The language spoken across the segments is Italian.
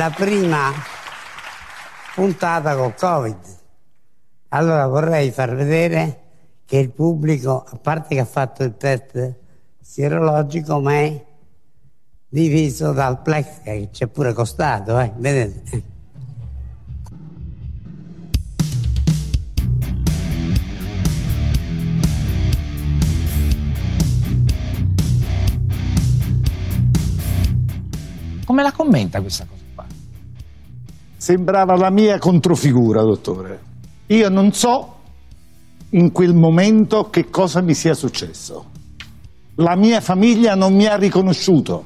è la prima puntata col Covid. Allora vorrei far vedere che il pubblico, a parte che ha fatto il test sierologico, ma è diviso dal plex che ci è pure costato, eh? vedete? Come la commenta questa cosa? Sembrava la mia controfigura, dottore. Io non so in quel momento che cosa mi sia successo. La mia famiglia non mi ha riconosciuto.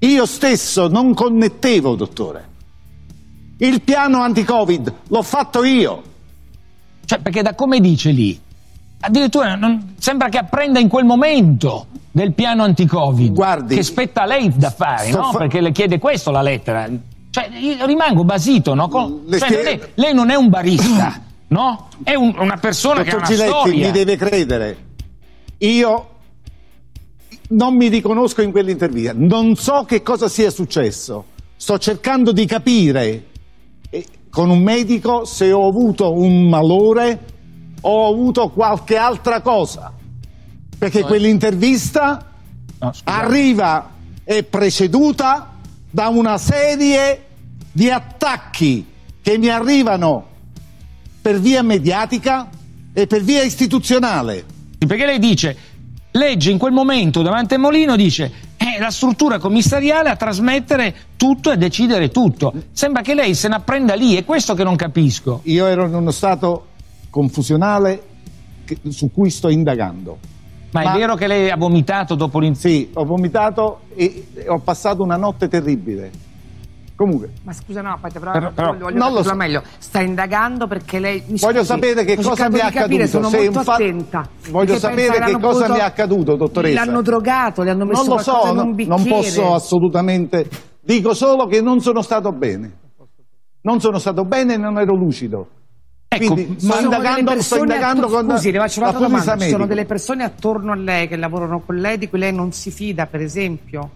Io stesso non connettevo, dottore. Il piano anti-Covid l'ho fatto io. Cioè, perché da come dice lì, addirittura non, sembra che apprenda in quel momento del piano anti-Covid. Guardi, che spetta a lei da fare, no? fa- Perché le chiede questo la lettera. Cioè, io rimango basito, no? Con- cioè, spie- lei, lei non è un barista, no? È un- una persona che ha Dottor una Giletti, storia. mi deve credere. Io non mi riconosco in quell'intervista. Non so che cosa sia successo. Sto cercando di capire eh, con un medico se ho avuto un malore o ho avuto qualche altra cosa. Perché quell'intervista No, arriva è preceduta da una serie di attacchi che mi arrivano per via mediatica e per via istituzionale. Perché lei dice, legge in quel momento davanti a Molino, dice, è la struttura commissariale a trasmettere tutto e decidere tutto. Sembra che lei se ne apprenda lì, è questo che non capisco. Io ero in uno stato confusionale che- su cui sto indagando. Ma, Ma- è vero che lei ha vomitato dopo l'inizio? Sì, ho vomitato e ho passato una notte terribile. Comunque, Ma scusa, no, aspetta, però, Però- però- voglio, voglio non lo capirla so. meglio. Sta indagando perché lei. mi voglio scusi, sapere che sto cosa mi è accaduto. Sono Se molto fa- attenta. Voglio sapere che cosa potuto- mi è accaduto, dottoressa. L'hanno drogato, le hanno messo non lo so, in un bicchiere. non posso assolutamente. Dico solo che non sono stato bene. Non sono stato bene e non ero lucido. Ecco, Quindi sto Sono delle indagando, sto indagando attor- con Scusi, le faccio polizia domanda. Ci sono delle persone attorno a lei che lavorano con lei di cui lei non si fida, per esempio?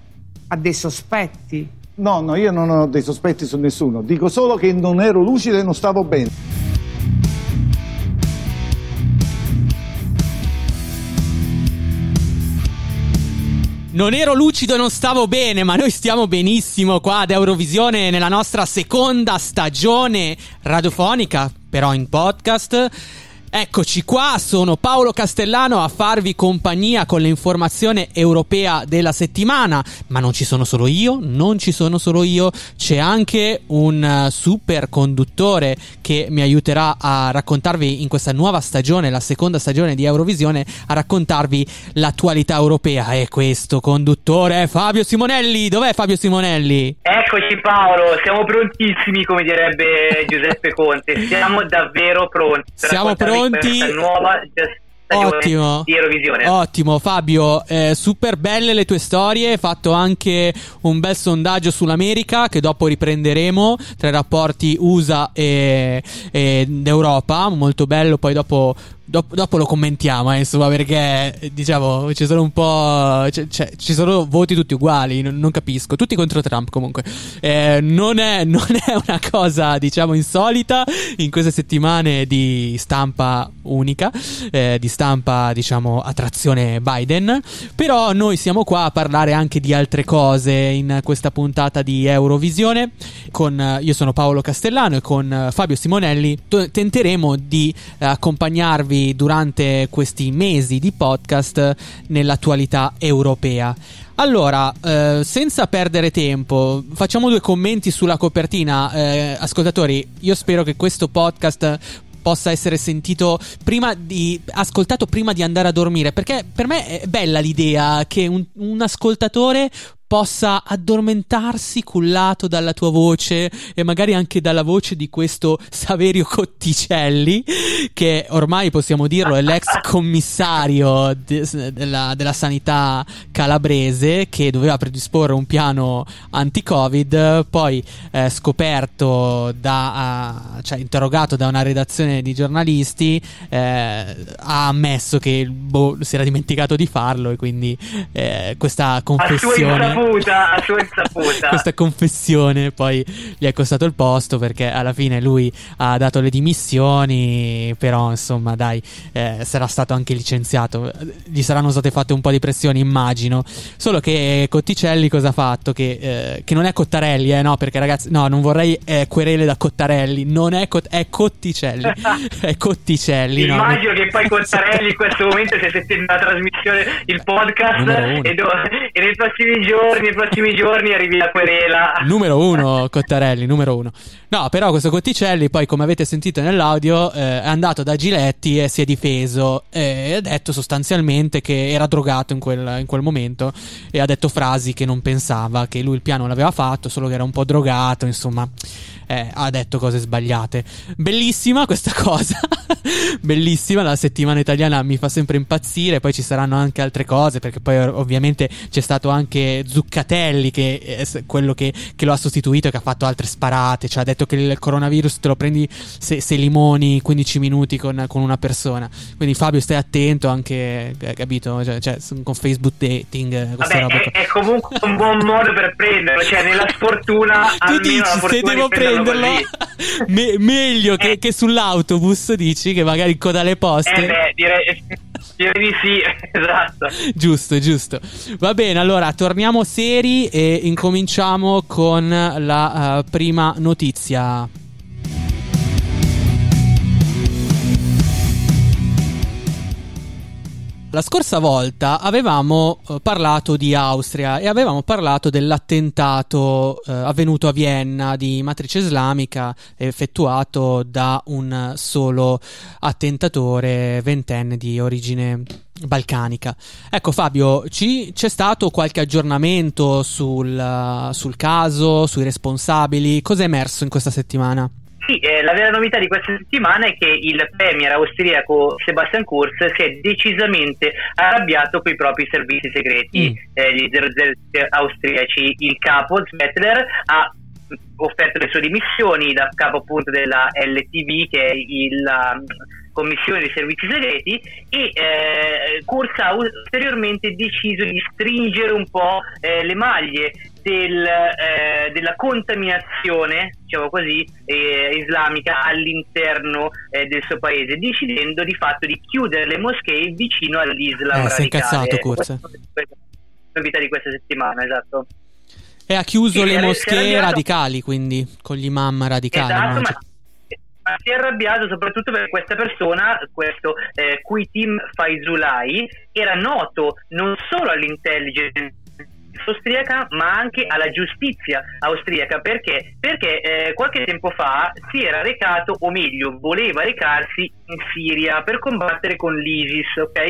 Ha dei sospetti? No, no, io non ho dei sospetti su nessuno. Dico solo che non ero lucido e non stavo bene. Non ero lucido e non stavo bene, ma noi stiamo benissimo qua ad Eurovisione nella nostra seconda stagione radiofonica, però in podcast. Eccoci qua, sono Paolo Castellano a farvi compagnia con l'informazione europea della settimana, ma non ci sono solo io, non ci sono solo io, c'è anche un eh, super conduttore che mi aiuterà a raccontarvi in questa nuova stagione, la seconda stagione di Eurovisione, a raccontarvi l'attualità europea. E questo conduttore è Fabio Simonelli. Dov'è Fabio Simonelli? Eccoci Paolo, siamo prontissimi come direbbe Giuseppe Conte, siamo davvero pronti. Siamo pronti. Questa nuova Ottimo. Ottimo Fabio, eh, super belle le tue storie, hai fatto anche un bel sondaggio sull'America che dopo riprenderemo tra i rapporti USA e, ed Europa, molto bello, poi dopo, dopo, dopo lo commentiamo, eh, insomma, perché diciamo ci sono un po'... c- cioè, ci sono voti tutti uguali, non, non capisco, tutti contro Trump comunque. Eh, non, è, non è una cosa diciamo insolita in queste settimane di stampa unica, eh, di stampa diciamo a trazione Biden, però noi siamo qua a parlare anche di altre cose in questa puntata di Eurovisione. Con, eh, io sono Paolo Castellano e con eh, Fabio Simonelli to- tenteremo di eh, durante questi mesi di podcast nell'attualità europea. Allora, eh, senza perdere tempo, facciamo due commenti sulla copertina. Eh, ascoltatori, io spero che questo podcast possa essere sentito prima di ascoltato prima di andare a dormire perché per me è bella l'idea che un, un ascoltatore possa addormentarsi cullato dalla tua voce e magari anche dalla voce di questo Saverio Cotticelli che ormai possiamo dirlo è l'ex commissario de- della, della sanità calabrese che doveva predisporre un piano anti-covid poi eh, scoperto da uh, cioè interrogato da una redazione di giornalisti eh, ha ammesso che boh, si era dimenticato di farlo e quindi eh, questa confessione insaputa, a sua insaputa. Questa confessione poi gli è costato il posto perché alla fine lui ha dato le dimissioni, però insomma dai, eh, sarà stato anche licenziato. Gli saranno state fatte un po' di pressioni, immagino. Solo che Cotticelli cosa ha fatto? Che, eh, che non è Cottarelli, eh no, perché ragazzi, no, non vorrei eh, querele da Cottarelli, non è, Cot- è Cotticelli, è Cotticelli. Immagino no? che poi Cottarelli in questo momento stia sentendo la trasmissione, il podcast e, do- e nei prossimi giorni, nei prossimi giorni arrivi la querela. Numero uno, Cottarelli, numero uno. No, però questo Cotticelli, poi come avete sentito nell'audio, eh, è andato da Giletti e si è difeso e ha detto sostanzialmente che era drogato in quel, in quel momento e ha detto frasi che non pensava, che lui il piano l'aveva fatto, solo che era un po' drogato, insomma eh, ha detto cose sbagliate. Bellissima questa cosa. Bellissima, la settimana italiana mi fa sempre impazzire. Poi ci saranno anche altre cose, perché poi ovviamente c'è stato anche Zuccatelli, che è quello che, che lo ha sostituito e che ha fatto altre sparate. Cioè, ha detto che il coronavirus te lo prendi se, se limoni 15 minuti con, con, una persona. Quindi, Fabio, stai attento anche, eh, capito? Cioè, cioè, con Facebook dating. Vabbè, è, è, comunque un buon modo per prenderlo. Cioè, nella sfortuna. tu dici, se devo prenderlo me- meglio che, eh. che, sull'autobus, dici che magari coda le poste. Eh beh, direi, di sì, esatto. Giusto, giusto. Va bene, allora torniamo seri e incominciamo con la uh, prima notizia. La scorsa volta avevamo eh, parlato di Austria e avevamo parlato dell'attentato eh, avvenuto a Vienna di matrice islamica effettuato da un solo attentatore ventenne di origine balcanica. Ecco Fabio, ci, c'è stato qualche aggiornamento sul, sul caso, sui responsabili? Cosa è emerso in questa settimana? Sì, eh, la vera novità di questa settimana è che il premier austriaco Sebastian Kurz si è decisamente arrabbiato con i propri servizi segreti, mm. eh, gli 00 austriaci. Il capo Zwettler ha offerto le sue dimissioni da capo appunto della LTV che è il, commissione dei servizi segreti e eh, Kurz ha ulteriormente deciso di stringere un po' eh, le maglie del, eh, della contaminazione, diciamo così, eh, islamica all'interno eh, del suo paese, decidendo di fatto di chiudere le moschee vicino all'Islam eh. Si è incazzato, Kurz. Novità di questa settimana, esatto. E ha chiuso sì, le moschee radicali, quindi, con gli imam radicali. Esatto, si è arrabbiato soprattutto perché questa persona, questo eh, Quitim Faizulai, era noto non solo all'intelligence austriaca ma anche alla giustizia austriaca. Perché, perché eh, qualche tempo fa si era recato o meglio voleva recarsi in Siria per combattere con l'ISIS ok?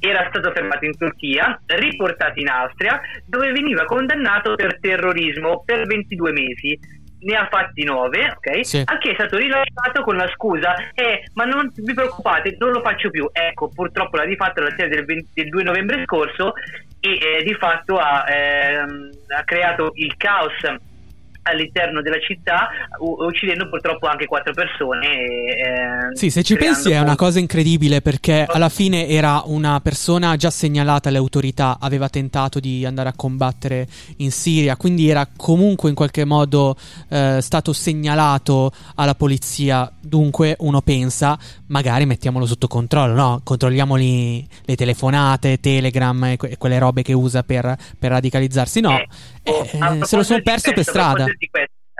Era stato fermato in Turchia riportato in Austria dove veniva condannato per terrorismo per 22 mesi ne ha fatti 9, ok? Sì. Anche è stato rilasciato con la scusa, eh, ma non vi preoccupate, non lo faccio più. Ecco, purtroppo l'ha di fatto la sera del, 20, del 2 novembre scorso e eh, di fatto ha, ehm, ha creato il caos all'interno della città uccidendo purtroppo anche quattro persone. Eh, sì, se ci pensi è una cosa incredibile perché alla fine era una persona già segnalata alle autorità, aveva tentato di andare a combattere in Siria, quindi era comunque in qualche modo eh, stato segnalato alla polizia. Dunque uno pensa, magari mettiamolo sotto controllo, no? Controlliamoli le telefonate, Telegram e que- quelle robe che usa per, per radicalizzarsi. No, eh, oh, eh, se lo sono perso per strada.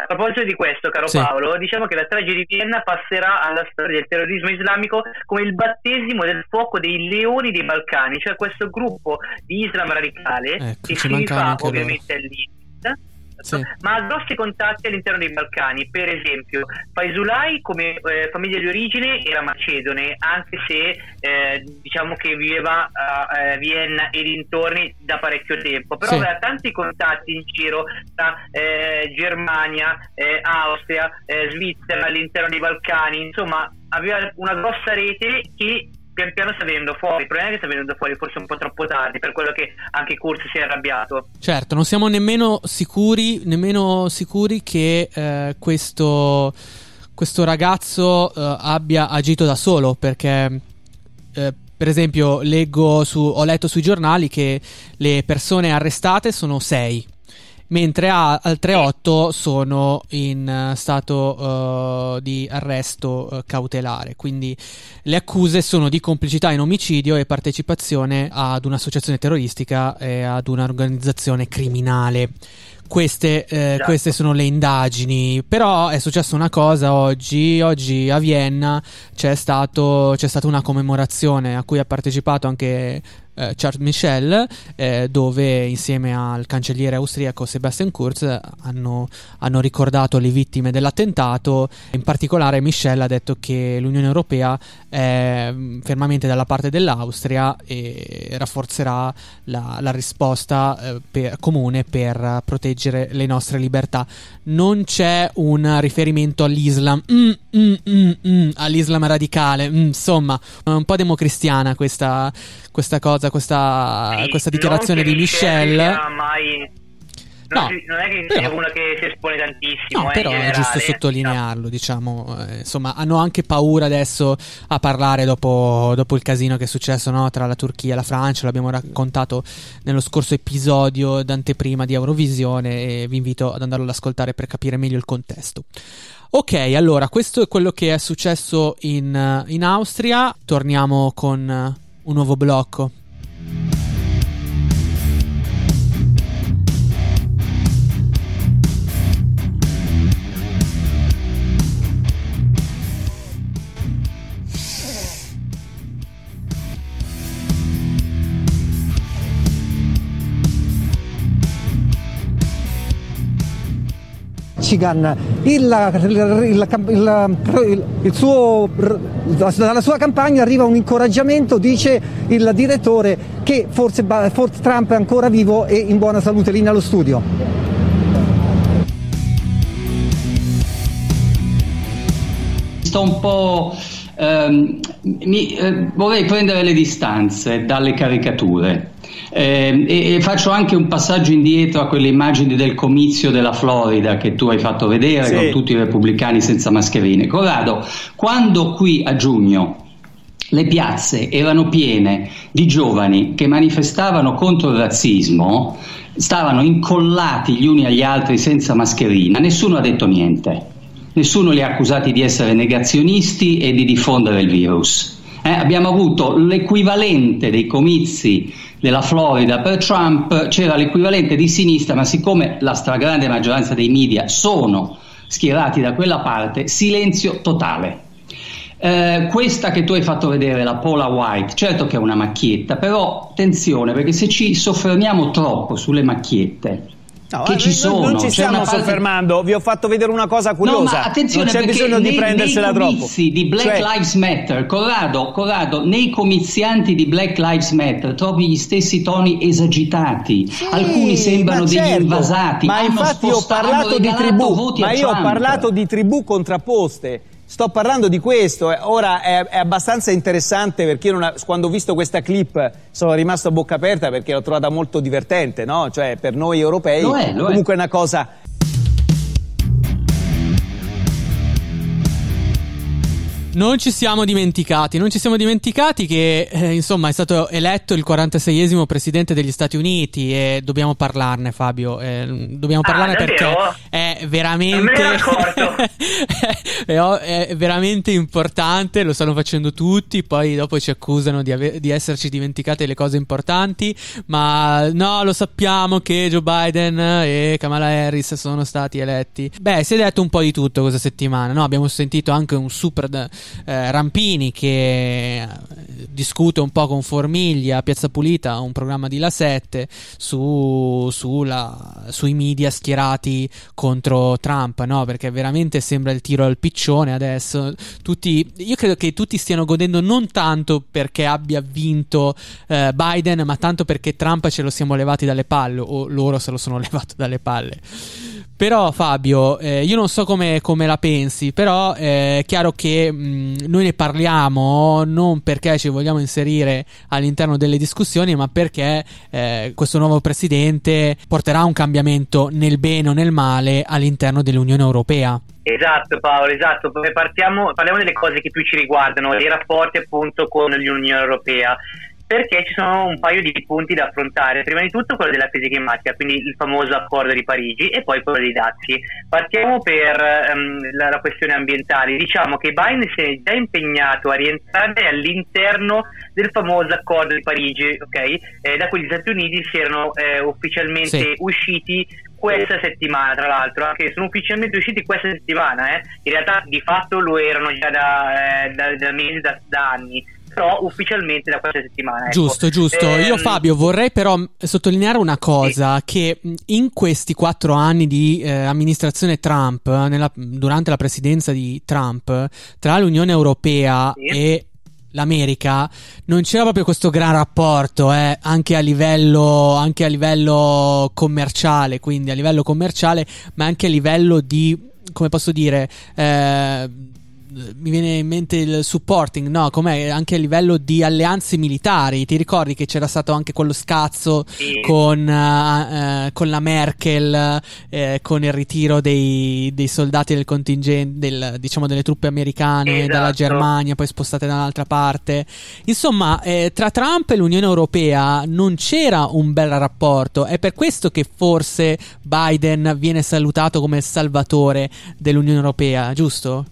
A proposito di questo, caro Sì. Paolo, diciamo che la strage di Vienna passerà alla storia del terrorismo islamico come il battesimo del fuoco dei leoni dei Balcani, cioè questo gruppo di Islam radicale Ecco, che si loro. ovviamente all'ISIS. Sì. Ma ha grossi contatti all'interno dei Balcani, per esempio Faisulai come eh, famiglia di origine era macedone, anche se eh, diciamo che viveva a eh, Vienna e dintorni da parecchio tempo, però Sì. aveva tanti contatti in giro tra eh, Germania, eh, Austria, eh, Svizzera, all'interno dei Balcani, insomma aveva una grossa rete che pian piano sta venendo fuori, il problema è che sta venendo fuori forse un po' troppo tardi, per quello che anche Kurz si è arrabbiato. Certo, non siamo nemmeno sicuri, nemmeno sicuri che eh, questo, questo ragazzo eh, abbia agito da solo, perché eh, per esempio leggo su, ho letto sui giornali che le persone arrestate sono sei. Mentre a- altre otto sono in eh, stato uh, di arresto uh, cautelare. Quindi le accuse sono di complicità in omicidio e partecipazione ad un'associazione terroristica e ad un'organizzazione criminale. Queste, eh, Esatto. queste sono le indagini, però è successa una cosa oggi, oggi a Vienna c'è, stato, c'è stata una commemorazione a cui ha partecipato anche eh, Charles Michel, eh, dove insieme al cancelliere austriaco Sebastian Kurz hanno, hanno ricordato le vittime dell'attentato. In particolare Michel ha detto che l'Unione Europea è mm, fermamente dalla parte dell'Austria e rafforzerà la, la risposta eh, per- comune per proteggere le nostre libertà. Non c'è un riferimento all'Islam, Mm, mm, mm, mm, all'Islam radicale, Mm, insomma, è un po' democristiana questa, questa cosa, questa, Sì, questa dichiarazione di che Michel. sia mai... Non, No, si- non è che però- sia uno che si espone tantissimo. No, eh, però è giusto sottolinearlo, diciamo. eh, insomma, hanno anche paura adesso a parlare dopo, dopo il casino che è successo no, tra la Turchia e la Francia. L'abbiamo raccontato nello scorso episodio d'anteprima di Eurovisione e vi invito ad andarlo ad ascoltare per capire meglio il contesto. Ok, allora, questo è quello che è successo in, in Austria. Torniamo con nuovo blocco. Michigan il, il- il- suo, dalla sua campagna arriva un incoraggiamento, dice il direttore, che forse, forse Trump è ancora vivo e in buona salute. Linea allo studio. sto un po'. ehm, mi- eh, vorrei prendere le distanze dalle caricature. Eh, e, e faccio anche un passaggio indietro a quelle immagini del comizio della Florida che tu hai fatto vedere Sì. con tutti i repubblicani senza mascherine. Corrado, quando qui a giugno le piazze erano piene di giovani che manifestavano contro il razzismo, stavano incollati gli uni agli altri senza mascherina, nessuno ha detto niente. Nessuno li ha accusati di essere negazionisti e di diffondere il virus. Eh, abbiamo avuto l'equivalente dei comizi della Florida per Trump, c'era l'equivalente di sinistra, ma siccome la stragrande maggioranza dei media sono schierati da quella parte, silenzio totale. Eh, questa che tu hai fatto vedere, la Paula White, certo che è una macchietta, però attenzione perché se ci soffermiamo troppo sulle macchiette No, che eh, ci sono, Non ci c'è stiamo parte- soffermando, vi ho fatto vedere una cosa curiosa. No, ma attenzione non c'è bisogno nei, di prendersela nei troppo. comizi di Black Cioè, Lives Matter, Corrado, Corrado, nei comizianti di Black Lives Matter trovi gli stessi toni esagitati, alcuni sembrano degli certo, invasati. Ma hanno infatti ho parlato di tribù, ma io ho parlato di tribù contrapposte. Sto parlando di questo, eh, ora è, è abbastanza interessante perché ha- quando ho visto questa clip sono rimasto a bocca aperta perché l'ho trovata molto divertente, no? Cioè per noi europei Lo è, lo è. comunque è una cosa Non ci siamo dimenticati, non ci siamo dimenticati che eh, insomma è stato eletto il 46esimo presidente degli Stati Uniti e dobbiamo parlarne Fabio, eh, dobbiamo Ah, parlarne perché davvero? è veramente è veramente importante, lo stanno facendo tutti, poi dopo ci accusano di, ave- di esserci dimenticate le cose importanti, ma no, lo sappiamo che Joe Biden e Kamala Harris sono stati eletti. Beh, si è detto un po' di tutto questa settimana, no? Abbiamo sentito anche un super eh, Rampini che eh, discute un po' con Formiglia a Piazza Pulita, un programma di La 7 su, sulla- sui media schierati contro Trump, no? Perché veramente sembra il tiro al piccione adesso. Tutti, io credo che tutti stiano godendo non tanto perché abbia vinto eh, Biden, ma tanto perché Trump ce lo siamo levati dalle palle, o loro se lo sono levato dalle palle. Però Fabio, eh, io non so come, come la pensi, però eh, è chiaro che mh, noi ne parliamo non perché ci vogliamo inserire all'interno delle discussioni, ma perché eh, questo nuovo presidente porterà un cambiamento nel bene o nel male all'interno dell'Unione Europea. Esatto Paolo, esatto, partiamo, parliamo delle cose che più ci riguardano, i rapporti appunto con l'Unione Europea. Perché ci sono un paio di punti da affrontare. Prima di tutto quello della crisi climatica, quindi il famoso accordo di Parigi, e poi quello dei dazi. Partiamo per um, la, la, questione ambientale. Diciamo che Biden si è già impegnato a rientrare all'interno del famoso accordo di Parigi, okay? eh, da cui gli Stati Uniti si erano eh, ufficialmente sì. usciti questa settimana, tra l'altro, anche sono ufficialmente usciti questa settimana, eh. in realtà di fatto lo erano già da, eh, da, da mesi, da, da anni però ufficialmente da questa settimana. Ecco. Giusto, giusto. Ehm... Io Fabio vorrei però sottolineare una cosa, sì. che in questi quattro anni di eh, amministrazione Trump, nella, durante la presidenza di Trump, tra l'Unione Europea sì. e l'America non c'era proprio questo gran rapporto eh, anche, a livello, anche a livello commerciale quindi a livello commerciale ma anche a livello di come posso dire eh, mi viene in mente il supporting, no? Com'è anche a livello di alleanze militari. Ti ricordi che c'era stato anche quello scazzo sì. con, uh, uh, con, la Merkel, uh, con il ritiro dei, dei soldati del contingente, del, diciamo delle truppe americane esatto. dalla Germania, poi spostate da un'altra parte. Insomma, eh, tra Trump e l'Unione Europea non c'era un bel rapporto. È per questo che forse Biden viene salutato come il salvatore dell'Unione Europea, giusto?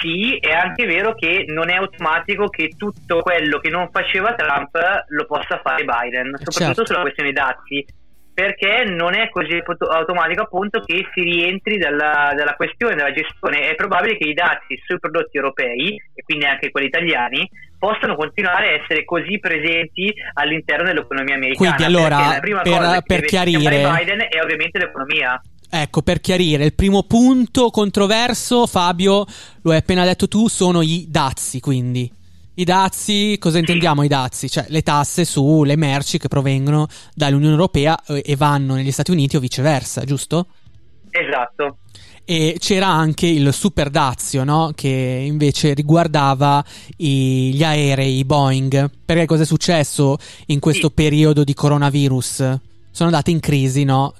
Sì, è anche vero che non è automatico che tutto quello che non faceva Trump lo possa fare Biden, soprattutto certo. sulla questione dazi, perché non è così automatico appunto che si rientri dalla, dalla, questione della gestione. È probabile che i dazi sui prodotti europei, e quindi anche quelli italiani, possano continuare a essere così presenti all'interno dell'economia americana. Quindi allora, per, per chiarire... Biden è ovviamente l'economia. Ecco, per chiarire, il primo punto controverso, Fabio, lo hai appena detto tu, sono i dazi, quindi. I dazi, cosa intendiamo i dazi? Cioè le tasse sulle merci che provengono dall'Unione Europea eh, e vanno negli Stati Uniti o viceversa, giusto? Esatto. E c'era anche il super dazio, no? Che invece riguardava i, gli aerei, i Boeing. Perché cosa è successo in questo sì. periodo di coronavirus? Sono andati in crisi, no?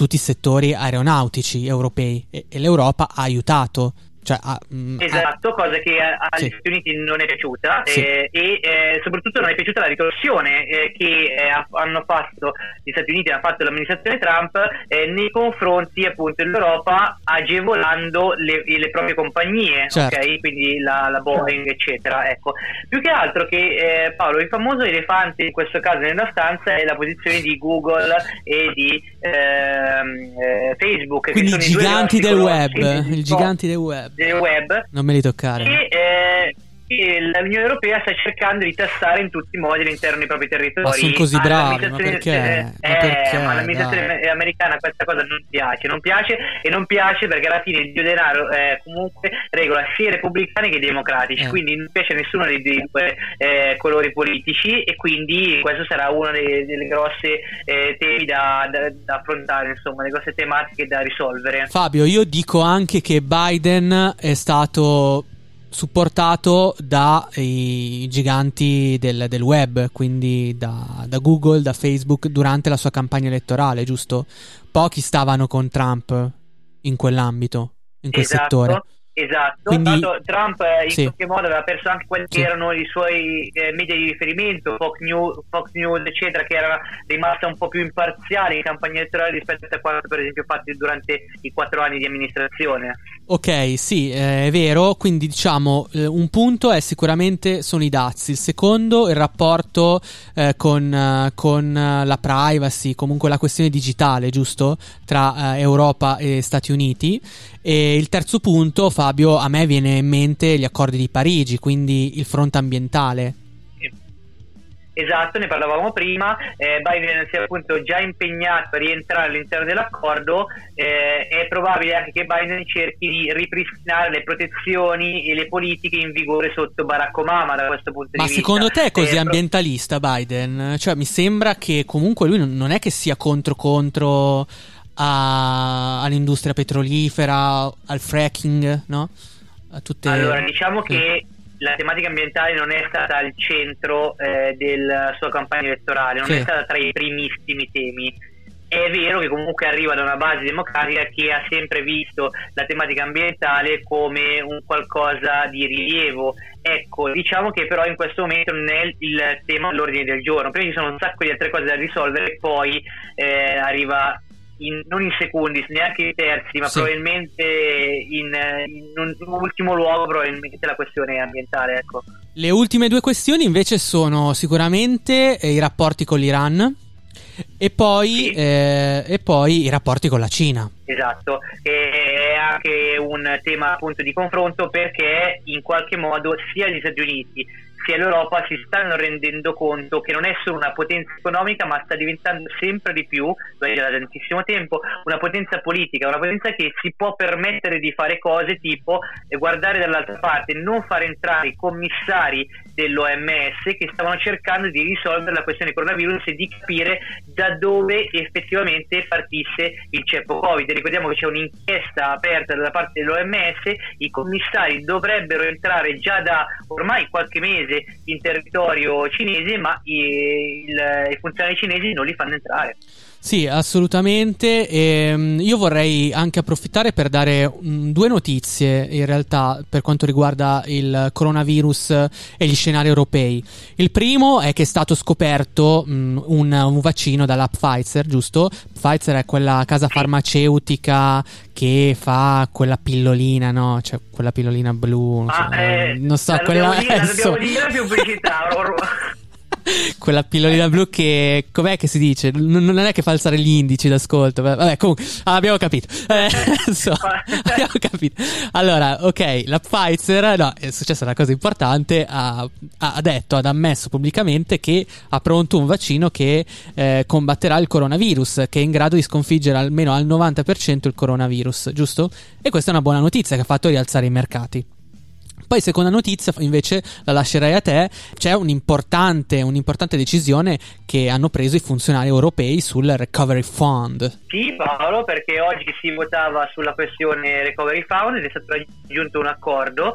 Tutti i settori aeronautici europei e, e l'Europa ha aiutato cioè, ah, mh, esatto, ah, cosa che agli sì. Stati Uniti non è piaciuta sì. eh, e eh, soprattutto non è piaciuta la ritorsione eh, che eh, hanno fatto gli Stati Uniti, ha fatto l'amministrazione Trump eh, nei confronti appunto dell'Europa agevolando le, le proprie compagnie, certo. okay? quindi la, la Boeing eccetera. Ecco. Più che altro che eh, Paolo, il famoso elefante in questo caso nella stanza è la posizione di Google e di ehm, Facebook. Quindi i giganti del web, i giganti del web web. Non me li toccare. E, eh, l'Unione Europea sta cercando di tassare in tutti i modi all'interno dei propri territori. Ma sono così bravi, ma perché? Eh, ma, perché? ma l'amministrazione Dai. americana questa cosa non piace, non piace e non piace perché alla fine il denaro eh, comunque regola sia i repubblicani che i democratici, eh. quindi non piace a nessuno dei due eh, colori politici e quindi questo sarà uno dei, delle grosse eh, temi da, da, da affrontare, insomma, le grosse tematiche da risolvere. Fabio, io dico anche che Biden è stato supportato dai giganti del, del web, quindi da, da, Google, da Facebook, durante la sua campagna elettorale, giusto? Pochi stavano con Trump in quell'ambito, in quel esatto. settore. Esatto, Quindi, Tanto Trump eh, in sì. qualche modo aveva perso anche quelli sì. che erano i suoi eh, media di riferimento, Fox News, Fox News, eccetera, che era rimasta un po' più imparziale in campagna elettorale rispetto a quanto per esempio fatti durante i quattro anni di amministrazione. Ok, sì, eh, è vero, quindi diciamo eh, un punto è sicuramente sono i dazi, il secondo il rapporto eh, con, eh, con la privacy, comunque la questione digitale, giusto? Tra Europa e Stati Uniti e il terzo punto, Fabio, a me viene in mente gli accordi di Parigi, quindi il fronte ambientale. Esatto, ne parlavamo prima, eh, Biden si è appunto già impegnato a rientrare all'interno dell'accordo, eh, è probabile anche che Biden cerchi di ripristinare le protezioni e le politiche in vigore sotto Barack Obama da questo punto Ma di vista. Ma secondo te è così eh, ambientalista Biden? Cioè mi sembra che comunque lui non è che sia contro contro a, all'industria petrolifera, al fracking, no? Tutte... Allora, diciamo sì. che la tematica ambientale non è stata al centro eh, della sua campagna elettorale, non sì. è stata tra i primissimi temi. è vero che comunque arriva da una base democratica che ha sempre visto la tematica ambientale come un qualcosa di rilievo. Ecco, diciamo che però in questo momento non è il tema all'ordine del giorno, prima ci sono un sacco di altre cose da risolvere e poi eh, arriva in, non in secondi, neanche in terzi, ma Sì. probabilmente in, in un ultimo luogo probabilmente la questione ambientale. Ecco. Le ultime due questioni invece sono sicuramente eh, i rapporti con l'Iran e poi, Sì. eh, e poi i rapporti con la Cina. Esatto, è anche un tema appunto di confronto perché in qualche modo sia gli Stati Uniti sia l'Europa si stanno rendendo conto che non è solo una potenza economica ma sta diventando sempre di più, da tantissimo tempo, una potenza politica, una potenza che si può permettere di fare cose tipo guardare dall'altra parte, non far entrare i commissari dell'OMS che stavano cercando di risolvere la questione coronavirus e di capire da dove effettivamente partisse il ceppo Covid. Ricordiamo che c'è un'inchiesta aperta da parte dell'OMS, i commissari dovrebbero entrare già da ormai qualche mese in territorio cinese, ma i, il- i funzionari cinesi non li fanno entrare. Sì, assolutamente. Ehm, io vorrei anche approfittare per dare mm, due notizie in realtà per quanto riguarda il coronavirus e gli scenari europei. Il primo è che è stato scoperto mm, un, un vaccino dalla Pfizer, giusto? Pfizer è quella casa farmaceutica che fa quella pillolina, no? Cioè quella pillolina blu, non so, Ma eh, non so, la quella dire, dire la pubblicità. Quella pillolina blu che. Com'è che si dice? N- non è che fa alzare gli indici d'ascolto. Vabbè, comunque, ah, abbiamo capito. Eh, insomma, abbiamo capito. Allora, ok, la Pfizer, no, è successa una cosa importante. Ha, ha detto, ha ammesso pubblicamente che ha pronto un vaccino che eh, combatterà il coronavirus, che è in grado di sconfiggere almeno al 90% il coronavirus, giusto? E questa è una buona notizia che ha fatto rialzare i mercati. Poi, seconda notizia, invece, la lascerei a te. C'è un'importante, un'importante decisione che hanno preso i funzionari europei sul Recovery Fund. Sì, Paolo, perché oggi si votava sulla questione Recovery Fund ed è stato raggiunto un accordo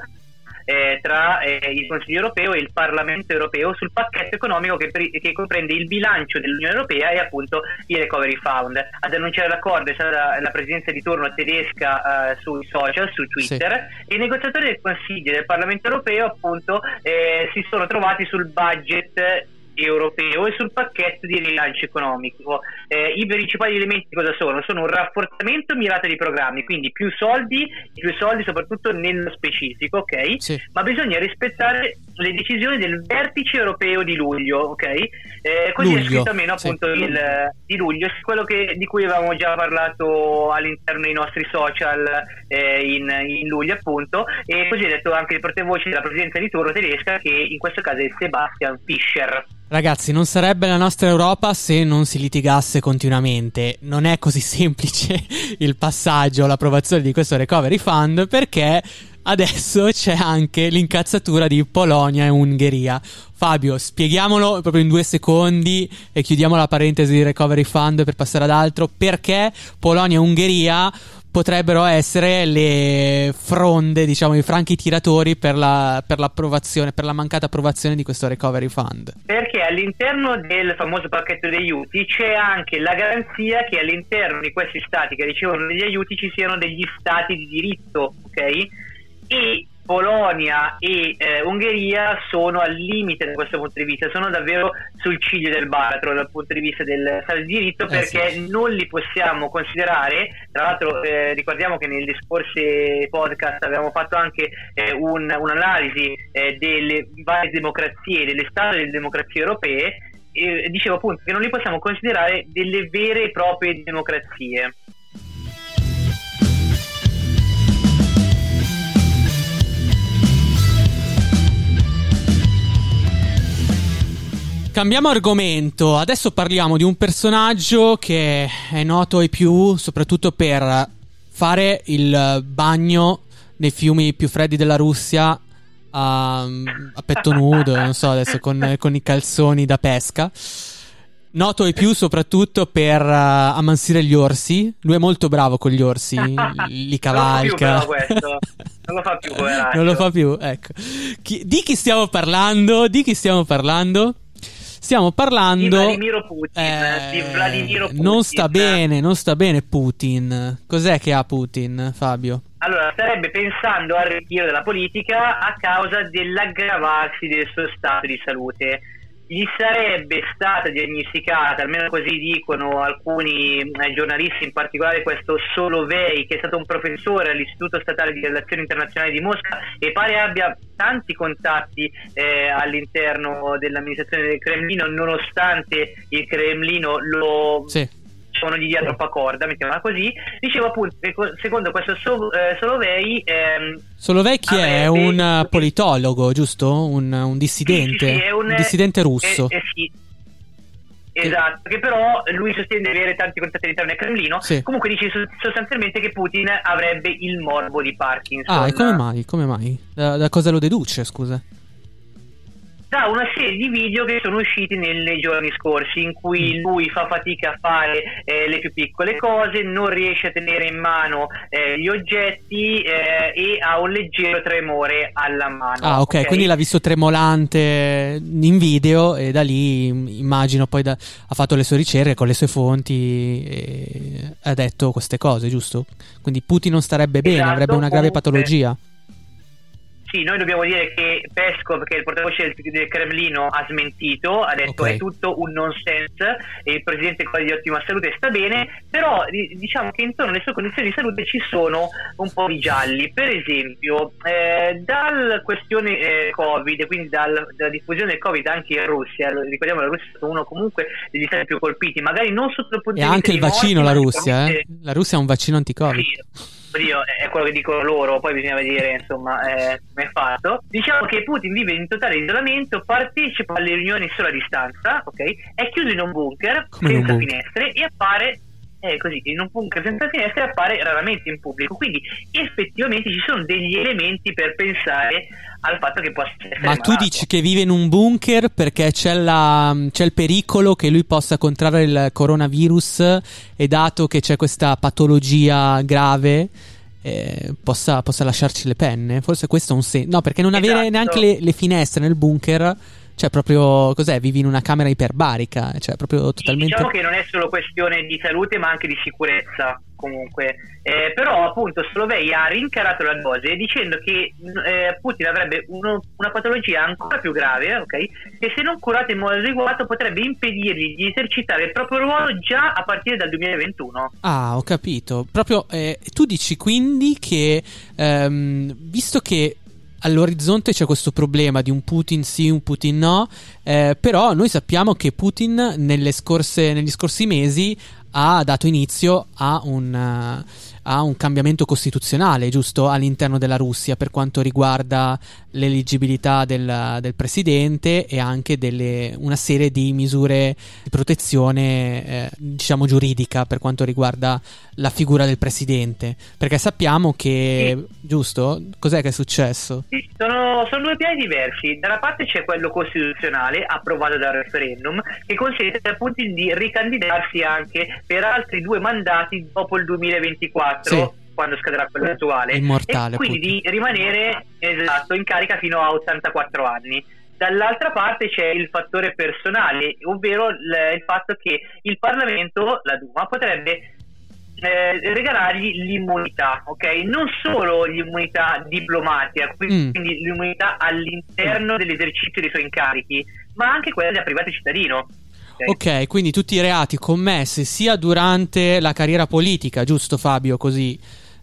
eh, tra eh, il Consiglio europeo e il Parlamento europeo sul pacchetto economico che, pri- che comprende il bilancio dell'Unione europea e appunto il Recovery Fund. Ad annunciare l'accordo è stata la presidenza di turno tedesca eh, sui social, su Twitter, e i negoziatori del Consiglio e del Parlamento europeo appunto eh, si sono trovati sul budget europeo e sul pacchetto di rilancio economico. Eh, I principali elementi cosa sono? Sono un rafforzamento mirato dei programmi, quindi più soldi, più soldi soprattutto nello specifico, ok? Sì. Ma bisogna rispettare le decisioni del vertice europeo di luglio, ok? Eh, così Luglio, è scritto almeno sì. appunto il, di luglio, quello che- di cui avevamo già parlato all'interno dei nostri social eh, in, in luglio appunto e così ha detto anche il portavoce della presidenza di turno tedesca che in questo caso è Sebastian Fischer. Ragazzi, non sarebbe la nostra Europa se non si litigasse continuamente. Non è così semplice il passaggio, l'approvazione di questo Recovery Fund perché adesso c'è anche l'incazzatura di Polonia e Ungheria. Fabio, spieghiamolo proprio in due secondi e chiudiamo la parentesi di Recovery Fund per passare ad altro. Perché Polonia e Ungheria potrebbero essere le fronde, diciamo, i franchi tiratori per, la, per l'approvazione, per la mancata approvazione di questo Recovery Fund. Perché all'interno del famoso pacchetto di aiuti c'è anche la garanzia che all'interno di questi stati che ricevono degli aiuti ci siano degli stati di diritto, ok? E Polonia e eh, Ungheria sono al limite da questo punto di vista, sono davvero sul ciglio del baratro dal punto di vista del Stato di diritto Eh, perché sì. non li possiamo considerare. Tra l'altro, eh, ricordiamo che negli scorsi podcast abbiamo fatto anche eh, un- un'analisi eh, delle varie democrazie, delle state delle democrazie europee. E dicevo appunto che non li possiamo considerare delle vere e proprie democrazie. Cambiamo argomento, adesso parliamo di un personaggio che è noto ai più soprattutto per fare il bagno nei fiumi più freddi della Russia a, a petto nudo, non so adesso con, con i calzoni da pesca. Noto ai più soprattutto per uh, ammansire gli orsi. Lui è molto bravo con gli orsi, li cavalca. Non lo fa più però. Non lo fa più, poveraccio. Non lo fa più, ecco. Chi- di chi stiamo parlando? Di chi stiamo parlando? Stiamo parlando. Di Vladimiro Putin. Eh, di Vladimiro Putin. Non sta bene, non sta bene Putin. Cos'è che ha Putin, Fabio? Allora, starebbe pensando al ritiro della politica a causa dell'aggravarsi del suo stato di salute. Gli sarebbe stata diagnosticata, almeno così dicono alcuni eh, giornalisti, in particolare questo Solovei, che è stato un professore all'Istituto Statale di Relazioni Internazionali di Mosca e pare abbia tanti contatti eh, all'interno dell'amministrazione del Cremlino, nonostante il Cremlino lo Sì. Non gli dia troppa corda, mettiamola così. Dicevo appunto che co- secondo questo So- eh, Solovei ehm, Solovecchi è avrebbe- un eh, politologo, giusto? Un, un dissidente. Sì, sì, sì, è un, dissidente russo. eh, eh, sì. Esatto, che però lui sostiene di avere tanti contatti all'interno del Cremlino. Sì. Comunque dice so- sostanzialmente che Putin avrebbe il morbo di Parkinson. ah, e come mai? Come mai? Da, da cosa lo deduce, scusa? Da una serie di video che sono usciti nei giorni scorsi in Mm. cui lui fa fatica a fare eh, le più piccole cose, non riesce a tenere in mano eh, gli oggetti eh, e ha un leggero tremore alla mano. Ah, ok, quindi l'ha visto tremolante in video e da lì im- immagino poi da- ha fatto le sue ricerche con le sue fonti e ha detto queste cose, giusto? Quindi Putin non starebbe bene, Esatto, avrebbe una grave comunque- patologia. Sì, noi dobbiamo dire che Peskov, che è il portavoce del, del Cremlino, ha smentito, ha detto Ok. è tutto un nonsense e il presidente è di ottima salute sta bene, però di- diciamo che intorno alle sue condizioni di salute ci sono un po' di gialli. Per esempio, eh, dal questione eh, Covid, quindi dal- dalla diffusione del Covid anche in Russia, ricordiamo la Russia è stato uno comunque degli stati più colpiti, magari non sotto il punto E di vista anche il di morti, vaccino la Russia, eh? La Russia ha un vaccino anti-Covid. sì, oddio, è quello che dicono loro, poi bisogna vedere insomma eh, come è fatto. Diciamo che Putin vive in totale isolamento, partecipa alle riunioni solo a distanza, ok? È chiuso in un bunker Come senza bunker? finestre e appare eh, così, in un bunker senza finestre appare raramente in pubblico. Quindi effettivamente ci sono degli elementi per pensare al fatto che possa essere Ma tu malato. dici che vive in un bunker perché c'è, la- c'è il pericolo che lui possa contrarre il coronavirus e dato che c'è questa patologia grave eh, possa, possa lasciarci le penne? Forse questo è un senso. No, perché non avere Esatto. neanche le, le finestre nel bunker, cioè proprio cos'è? Vivi in una camera iperbarica, cioè proprio totalmente... Diciamo che non è solo questione di salute, ma anche di sicurezza. Comunque, Eh, però, appunto, Slovei ha rincarato la dose dicendo che eh, Putin avrebbe uno- una patologia ancora più grave, ok? Che se non curata in modo adeguato potrebbe impedirgli di esercitare il proprio ruolo già a partire dal 2021. Ah, ho capito. Proprio eh, tu dici quindi che ehm, visto che all'orizzonte c'è questo problema di un Putin sì, un Putin no, eh, però noi sappiamo che Putin scorse- negli scorsi mesi ha dato inizio a un, eh, a un cambiamento costituzionale, giusto, all'interno della Russia per quanto riguarda l'eleggibilità del, del presidente e anche delle, una serie di misure di protezione, eh, diciamo, giuridica per quanto riguarda la figura del presidente. Perché sappiamo che, giusto, cos'è che è successo? Sì, Sono, sono due piani diversi. Da una parte c'è quello costituzionale approvato dal referendum che consente a Putin di ricandidarsi anche per altri due mandati dopo il 2024. Sì. Quando scadrà quello attuale, Immortale, e quindi Putin. di rimanere esatto, in carica fino a 84 anni. Dall'altra parte c'è il fattore personale, ovvero il, fatto che il Parlamento, la Duma, potrebbe eh, regalargli l'immunità, ok? Non solo l'immunità diplomatica, quindi, Mm. quindi l'immunità all'interno dell'esercizio dei suoi incarichi, ma anche quella da privato cittadino. Ok? Ok, quindi tutti i reati commessi sia durante la carriera politica, giusto Fabio, così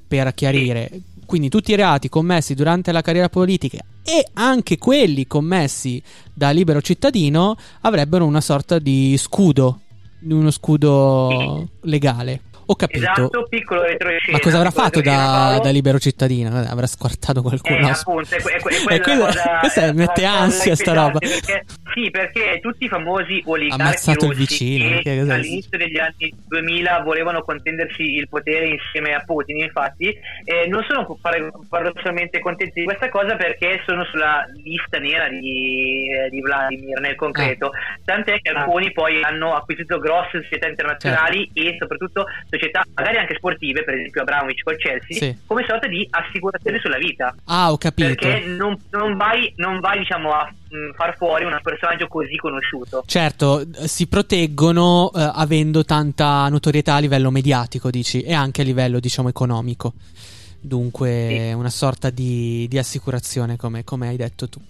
per chiarire. Quindi tutti i reati commessi durante la carriera politica e anche quelli commessi da libero cittadino avrebbero una sorta di scudo, uno scudo legale. Ho capito. Esatto, piccolo retroscena. Ma cosa avrà fatto da, da libero cittadino? Avrà squartato qualcuno? Eh, appunto, è, que- è que- è quella cosa- questa è mette ansia sta roba. perché- sì, perché tutti i famosi oligarchi Ammazzato il russi vicino, che all'inizio degli anni 2000 volevano contendersi il potere insieme a Putin, infatti, eh, non sono par- paradossalmente contenti di questa cosa perché sono sulla lista nera di, di Vladimir nel concreto. Ah. Tant'è che alcuni poi hanno acquisito grosse società internazionali Certo. e soprattutto società, magari anche sportive, per esempio Abramovic col Chelsea, Sì. come sorta di assicurazione sulla vita. Ah, ho capito. Perché non, non vai, non vai diciamo, a mh, far fuori un personaggio così conosciuto. Certo, si proteggono eh, avendo tanta notorietà a livello mediatico, dici, e anche a livello, diciamo, economico. Dunque, Sì. una sorta di, di assicurazione, come, come hai detto tu.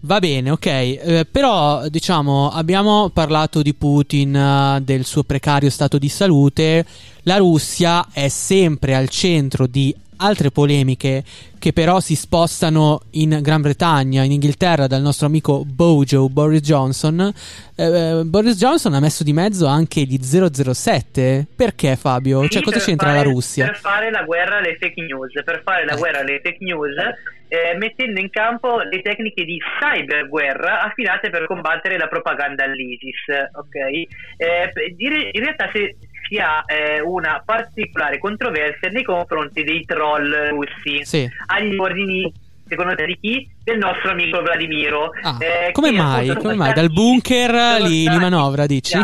Va bene, ok. eh, però, diciamo, abbiamo parlato di Putin, eh, del suo precario stato di salute. La Russia è sempre al centro di altre polemiche che però si spostano in Gran Bretagna, in Inghilterra, dal nostro amico Bojo Boris Johnson. Eh, Boris Johnson ha messo di mezzo anche gli 007. Perché Fabio? Cioè, Sì, cosa per c'entra fare- la Russia? Per fare la guerra alle fake news, per fare la Eh. guerra alle fake news, eh, mettendo in campo le tecniche di cyberguerra affinate per combattere la propaganda all'ISIS. Ok? Eh, in realtà se si ha eh, una particolare controversia nei confronti dei troll russi Sì. agli ordini secondo te di chi? Del nostro amico Vladimiro. Ah, Eh, come mai? Come mai? Dal bunker li, li manovra, dici?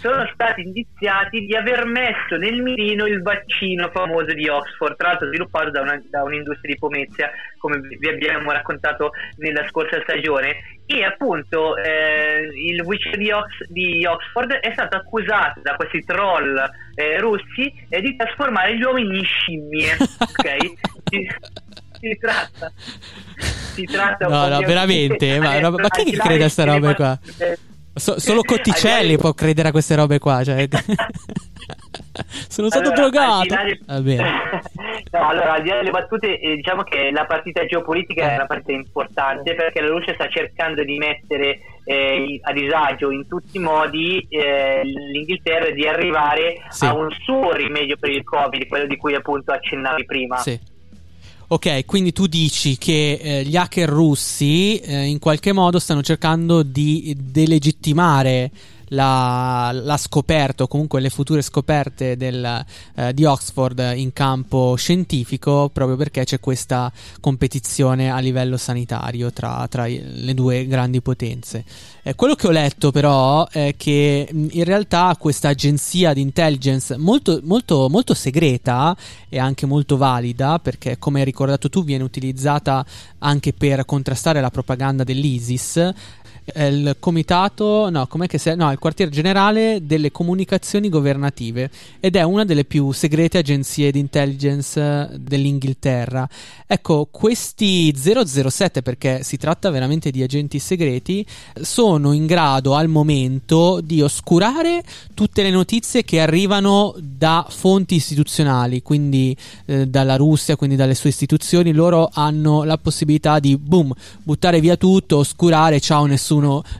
sono stati indiziati di aver messo nel mirino il vaccino famoso di Oxford, tra l'altro sviluppato da, una- da un'industria di Pomezia, come vi abbiamo raccontato nella scorsa stagione. E appunto eh, il vaccino di, Ox- di Oxford è stato accusato da questi troll eh, russi eh, di trasformare gli uomini in scimmie. ok? Si, tratta. Si tratta No, no, veramente? Ma- adesso, ma chi crede a di- ste delle robe qua? So- solo Cotticelli può credere a queste robe qua. Cioè... Sono stato Allora, drogato. al di Va bene. no, allora, al di là delle battute, eh, diciamo che la partita geopolitica è una partita importante perché la Russia sta cercando di mettere eh, a disagio in tutti i modi eh, l'Inghilterra e di arrivare Sì. a un suo rimedio per il Covid, quello di cui appunto accennavi prima. Sì. Ok, quindi tu dici che eh, gli hacker russi eh, in qualche modo stanno cercando di delegittimare la, la scoperta o comunque le future scoperte del, eh, di Oxford in campo scientifico proprio perché c'è questa competizione a livello sanitario tra, tra le due grandi potenze. Eh, quello che ho letto però è che in realtà questa agenzia di intelligence molto, molto, molto segreta e anche molto valida perché come hai ricordato tu viene utilizzata anche per contrastare la propaganda dell'ISIS il comitato, no, com'è che si no, il quartier generale delle comunicazioni governative ed è una delle più segrete agenzie di intelligence eh, dell'Inghilterra. Ecco, questi 007, perché si tratta veramente di agenti segreti, sono in grado al momento di oscurare tutte le notizie che arrivano da fonti istituzionali, quindi eh, dalla Russia, quindi dalle sue istituzioni, loro hanno la possibilità di boom, buttare via tutto, oscurare, ciao, nessuno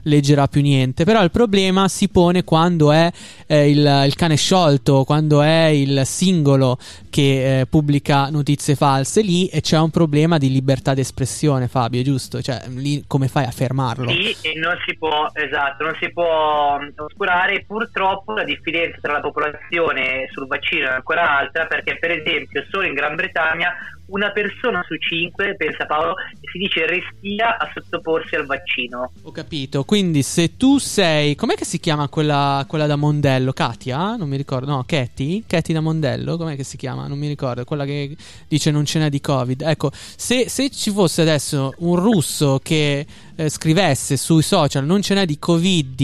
leggerà più niente. Però il problema si pone quando è eh, il, il cane sciolto, quando è il singolo che eh, pubblica notizie false, lì e c'è un problema di libertà d'espressione, Fabio, giusto? Cioè, lì come fai a fermarlo? Sì, e non si può, esatto, non si può mh, oscurare. Purtroppo la differenza tra la popolazione sul vaccino è ancora alta perché, per esempio, solo in Gran Bretagna una persona su cinque, pensa Paolo, si dice restia a sottoporsi al vaccino. Ho capito, quindi se tu sei... Com'è che si chiama quella, quella da Mondello? Katia? Non mi ricordo. No, Katy? Katy da Mondello? Com'è che si chiama? Non mi ricordo. Quella che dice non ce n'è di Covid. Ecco, se, se ci fosse adesso un russo che eh, scrivesse sui social non ce n'è di Covid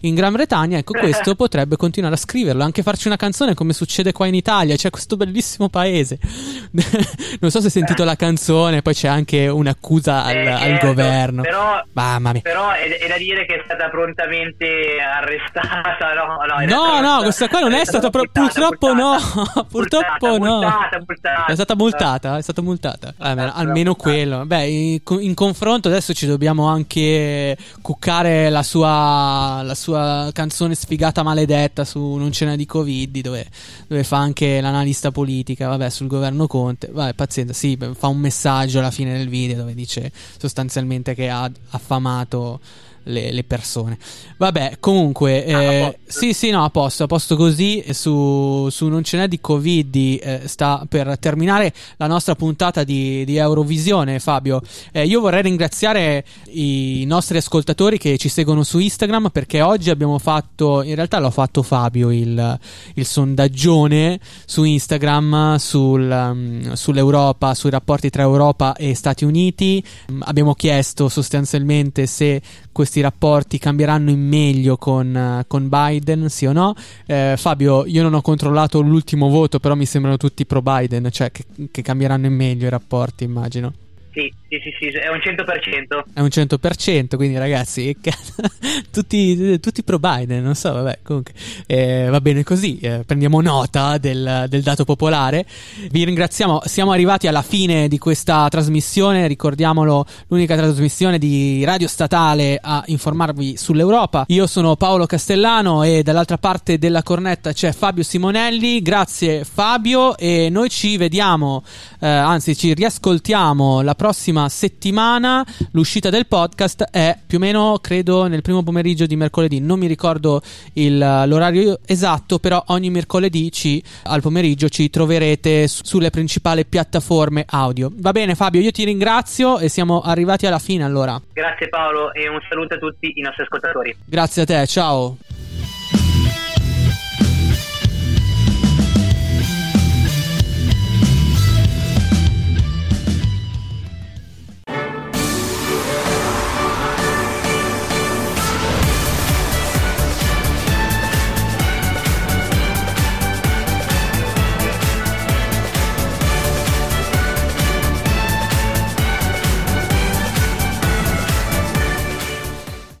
in Gran Bretagna, ecco questo potrebbe continuare a scriverlo, anche farci una canzone come succede qua in Italia, c'è questo bellissimo paese. non so se hai sentito la canzone, poi c'è anche un'accusa al, Eh, al certo, governo. Però, Mamma mia. però è, è da dire che è stata prontamente arrestata. No, no, No, no, questa qua non è stata pro- multata, purtroppo multata. no, purtroppo Multata, no. multata, multata. È stata multata, è stata multata. Eh, almeno, almeno quello. Beh, in, in confronto adesso ci dobbiamo anche cuccare la sua, la sua canzone sfigata maledetta su Non ce n'è di Covid, dove, dove fa anche l'analista politica, vabbè, sul governo Conte. Vabbè, pazienza, sì, fa un messaggio alla fine del video dove dice sostanzialmente che ha affamato le, le persone. Vabbè, comunque, eh, sì, sì, no, a posto, a posto così. Su, su Non ce n'è di Covid eh, sta per terminare la nostra puntata di, di Eurovisione, Fabio. Eh, io vorrei ringraziare i nostri ascoltatori che ci seguono su Instagram perché oggi abbiamo fatto, in realtà l'ho fatto Fabio, il, il sondaggione su Instagram sul, um, sull'Europa, sui rapporti tra Europa e Stati Uniti. Um, abbiamo chiesto sostanzialmente se questi rapporti cambieranno in meglio con, uh, con Biden, sì o no. Eh, Fabio, io non ho controllato l'ultimo voto, però mi sembrano tutti pro Biden, cioè che, che cambieranno in meglio i rapporti, immagino. Sì, sì, sì, sì, è un 100%. È un 100%, quindi ragazzi, tutti, tutti, pro Biden, non so, vabbè, comunque eh, va bene così, eh, prendiamo nota del, del, dato popolare. Vi ringraziamo, siamo arrivati alla fine di questa trasmissione, ricordiamolo, l'unica trasmissione di radio statale a informarvi sull'Europa. Io sono Paolo Castellano e dall'altra parte della cornetta c'è Fabio Simonelli, grazie Fabio e noi ci vediamo, eh, anzi ci riascoltiamo la prossima prossima settimana l'uscita del podcast è più o meno, credo, nel primo pomeriggio di mercoledì. Non mi ricordo il, l'orario esatto, però ogni mercoledì ci, al pomeriggio ci troverete su, sulle principali piattaforme audio. Va bene Fabio, io ti ringrazio e siamo arrivati alla fine allora. Grazie Paolo e un saluto a tutti i nostri ascoltatori. Grazie a te, ciao.